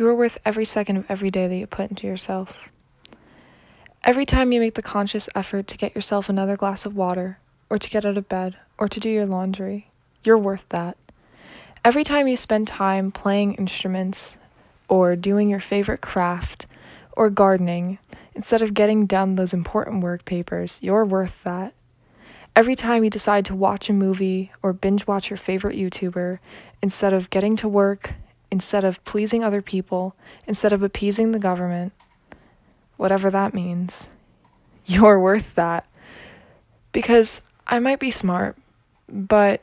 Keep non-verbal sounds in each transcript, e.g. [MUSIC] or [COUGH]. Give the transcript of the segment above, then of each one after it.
You are worth every second of every day that you put into yourself. Every time you make the conscious effort to get yourself another glass of water, or to get out of bed, or to do your laundry, you're worth that. Every time you spend time playing instruments, or doing your favorite craft, or gardening, instead of getting done those important work papers, you're worth that. Every time you decide to watch a movie or binge watch your favorite YouTuber, instead of getting to work, instead of pleasing other people, instead of appeasing the government, whatever that means, [LAUGHS] you're worth that. Because I might be smart, but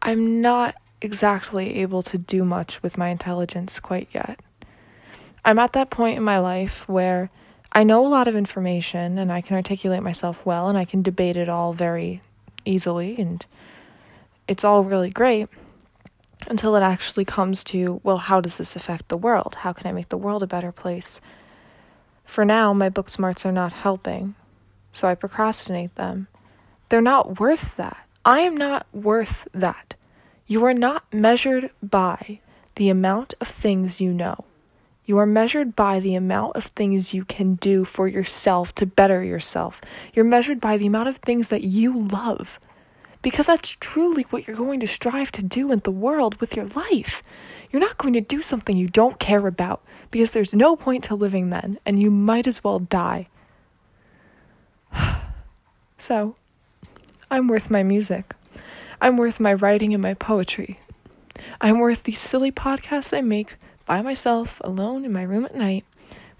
I'm not exactly able to do much with my intelligence quite yet. I'm at that point in my life where I know a lot of information and I can articulate myself well and I can debate it all very easily and it's all really great until it actually comes to, well, how does this affect the world? How can I make the world a better place? For now, my book smarts are not helping, so I procrastinate them. They're not worth that. I am not worth that. You are not measured by the amount of things you know. You are measured by the amount of things you can do for yourself to better yourself. You're measured by the amount of things that you love. Because that's truly what you're going to strive to do in the world with your life. You're not going to do something you don't care about because there's no point to living then, and you might as well die. [SIGHS] so, I'm worth my music. I'm worth my writing and my poetry. I'm worth these silly podcasts I make by myself, alone in my room at night,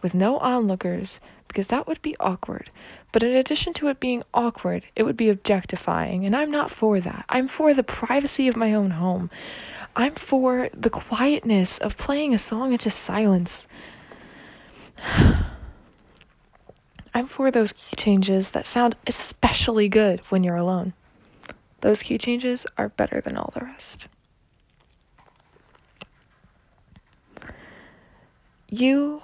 with no onlookers, because that would be awkward. But in addition to it being awkward, it would be objectifying, and I'm not for that. I'm for the privacy of my own home. I'm for the quietness of playing a song into silence. [SIGHS] I'm for those key changes that sound especially good when you're alone. Those key changes are better than all the rest. You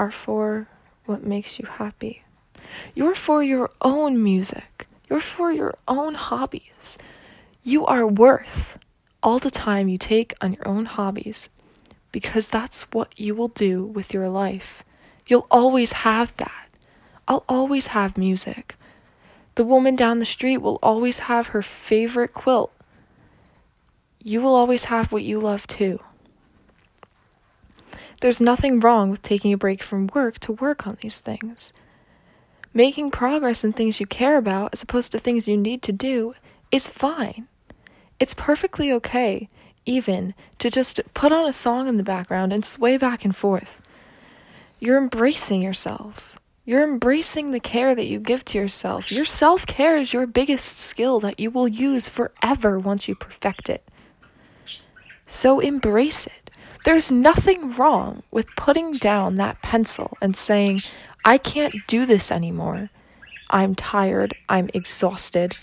are for what makes you happy. You're for your own music. You're for your own hobbies. You are worth all the time you take on your own hobbies because that's what you will do with your life. You'll always have that. I'll always have music. The woman down the street will always have her favorite quilt. You will always have what you love too. There's nothing wrong with taking a break from work to work on these things. Making progress in things you care about as opposed to things you need to do is fine. It's perfectly okay, even, to just put on a song in the background and sway back and forth. You're embracing yourself. You're embracing the care that you give to yourself. Your self care is your biggest skill that you will use forever once you perfect it. So embrace it. There's nothing wrong with putting down that pencil and saying, I can't do this anymore. I'm tired. I'm exhausted.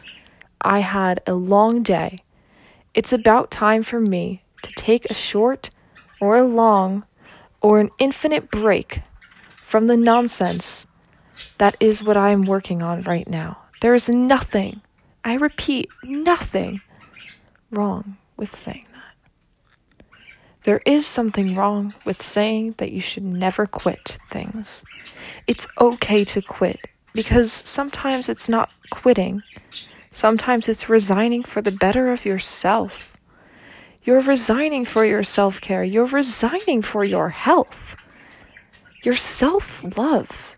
I had a long day. It's about time for me to take a short or a long or an infinite break from the nonsense that is what I am working on right now. There is nothing, I repeat, nothing wrong with saying that. There is something wrong with saying that you should never quit things. It's okay to quit because sometimes it's not quitting, Sometimes it's resigning for the better of yourself. You're resigning for your self care. You're resigning for your health. Your self love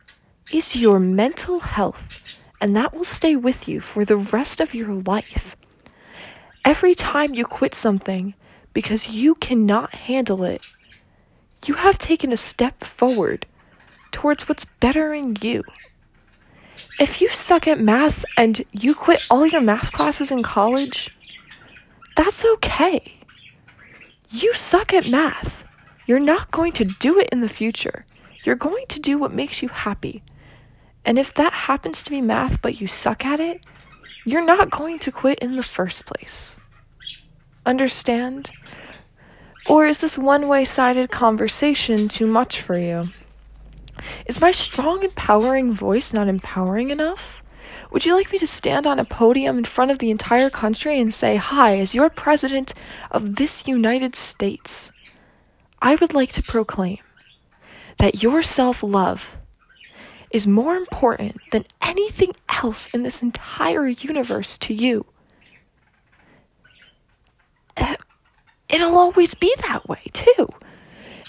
is your mental health, and that will stay with you for the rest of your life. Every time you quit something because you cannot handle it, you have taken a step forward towards what's bettering you. If you suck at math and you quit all your math classes in college, that's okay. You suck at math. You're not going to do it in the future. You're going to do what makes you happy. And if that happens to be math, but you suck at it, you're not going to quit in the first place. Understand? Or is this one way sided conversation too much for you? Is my strong, empowering voice not empowering enough? Would you like me to stand on a podium in front of the entire country and say, Hi, as your president of this United States, I would like to proclaim that your self love is more important than anything else in this entire universe to you. It'll always be that way, too.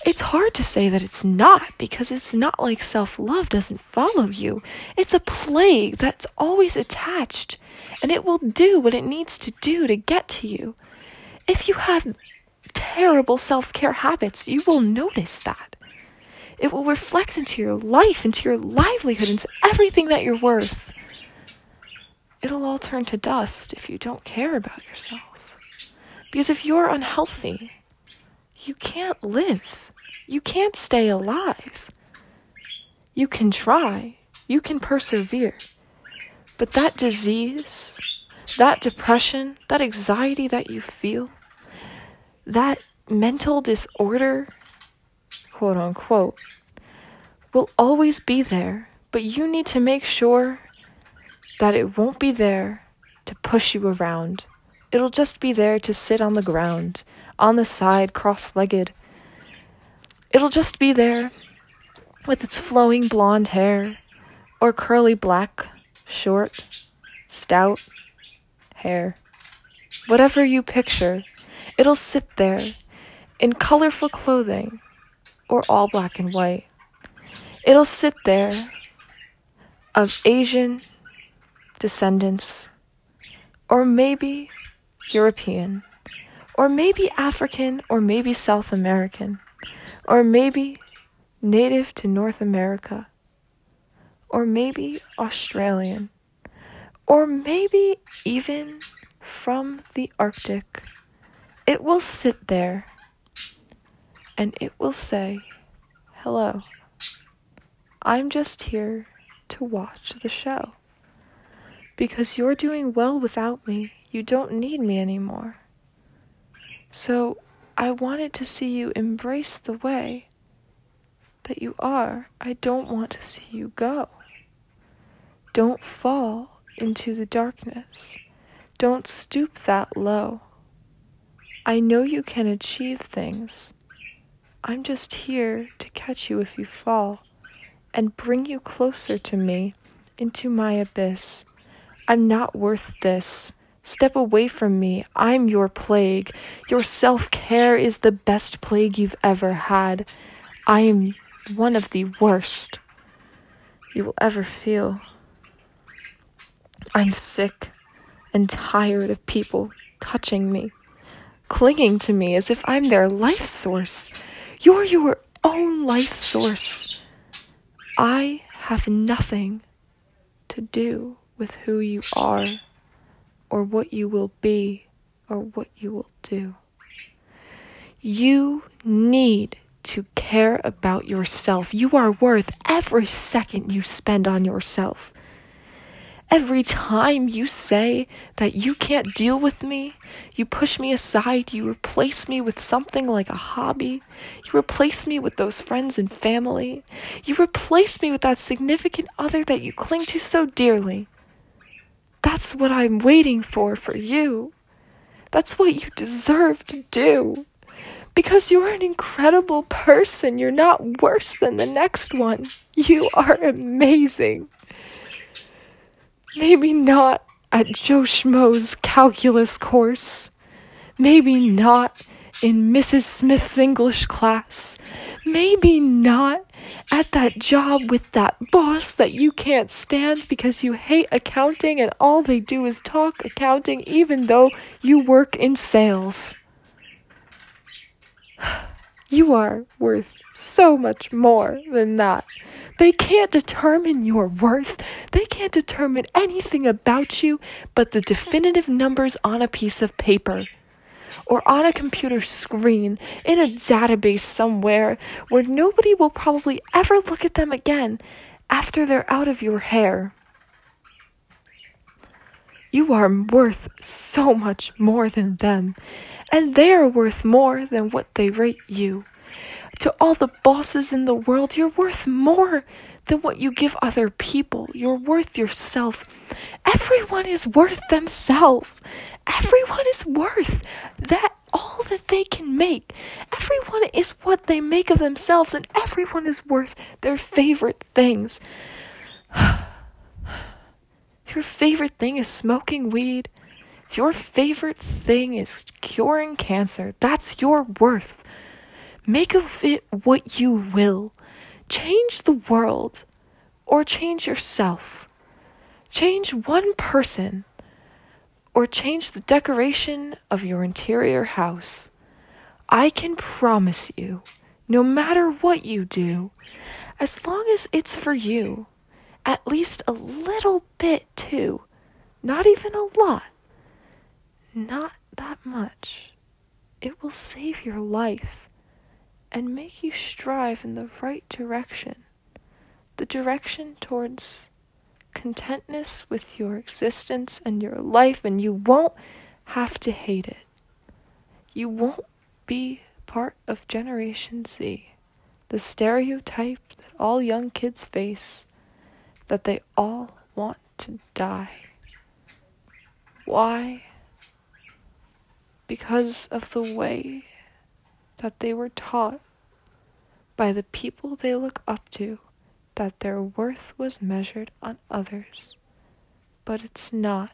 It's hard to say that it's not because it's not like self love doesn't follow you. It's a plague that's always attached and it will do what it needs to do to get to you. If you have terrible self care habits, you will notice that. It will reflect into your life, into your livelihood, into everything that you're worth. It'll all turn to dust if you don't care about yourself. Because if you're unhealthy, you can't live. You can't stay alive. You can try, you can persevere. But that disease, that depression, that anxiety that you feel, that mental disorder, quote unquote, will always be there. But you need to make sure that it won't be there to push you around. It'll just be there to sit on the ground, on the side, cross legged. It'll just be there with its flowing blonde hair or curly black, short, stout hair. Whatever you picture, it'll sit there in colorful clothing or all black and white. It'll sit there of Asian descendants, or maybe European, or maybe African, or maybe South American, or maybe native to North America, or maybe Australian, or maybe even from the Arctic. It will sit there and it will say, Hello. I'm just here to watch the show. Because you're doing well without me, you don't need me anymore. So I wanted to see you embrace the way that you are. I don't want to see you go. Don't fall into the darkness. Don't stoop that low. I know you can achieve things. I'm just here to catch you if you fall and bring you closer to me into my abyss. I'm not worth this. Step away from me. I'm your plague. Your self care is the best plague you've ever had. I am one of the worst you will ever feel. I'm sick and tired of people touching me, clinging to me as if I'm their life source. You're your own life source. I have nothing to do with who you are, or what you will be, or what you will do. You need to care about yourself. You are worth every second you spend on yourself. Every time you say that you can't deal with me, you push me aside, you replace me with something like a hobby, you replace me with those friends and family, you replace me with that significant other that you cling to so dearly. That's what I'm waiting for for you. That's what you deserve to do. Because you're an incredible person. You're not worse than the next one. You are amazing. Maybe not at Joe Schmo's calculus course. Maybe not in Mrs. Smith's English class. Maybe not at that job with that boss that you can't stand because you hate accounting and all they do is talk accounting even though you work in sales. [SIGHS] You are worth so much more than that. They can't determine your worth. They can't determine anything about you but the definitive numbers on a piece of paper or on a computer screen in a database somewhere where nobody will probably ever look at them again after they're out of your hair. You are worth so much more than them, and they are worth more than what they rate you. To all the bosses in the world, you're worth more than what you give other people. You're worth yourself. Everyone is worth themselves. Everyone is worth that all that they can make. Everyone is what they make of themselves, and everyone is worth their favorite things. [SIGHS] Your favorite thing is smoking weed. Your favorite thing is curing cancer. That's your worth. Make of it what you will. Change the world or change yourself. Change one person or change the decoration of your interior house. I can promise you, no matter what you do, as long as it's for you, at least a little bit too, not even a lot, not that much, it will save your life and make you strive in the right direction, the direction towards contentness with your existence and your life, and you won't have to hate it. You won't be part of Generation Z, the stereotype that all young kids face that they all want to die. Why? Because of the way that they were taught by the people they look up to that their worth was measured on others. But it's not.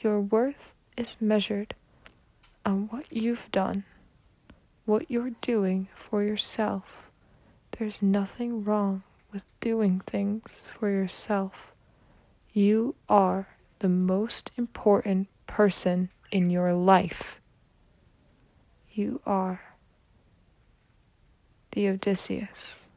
Your worth is measured on what you've done, what you're doing for yourself. There's nothing wrong with doing things for yourself. You are the most important person in your life. You are the Odysseus.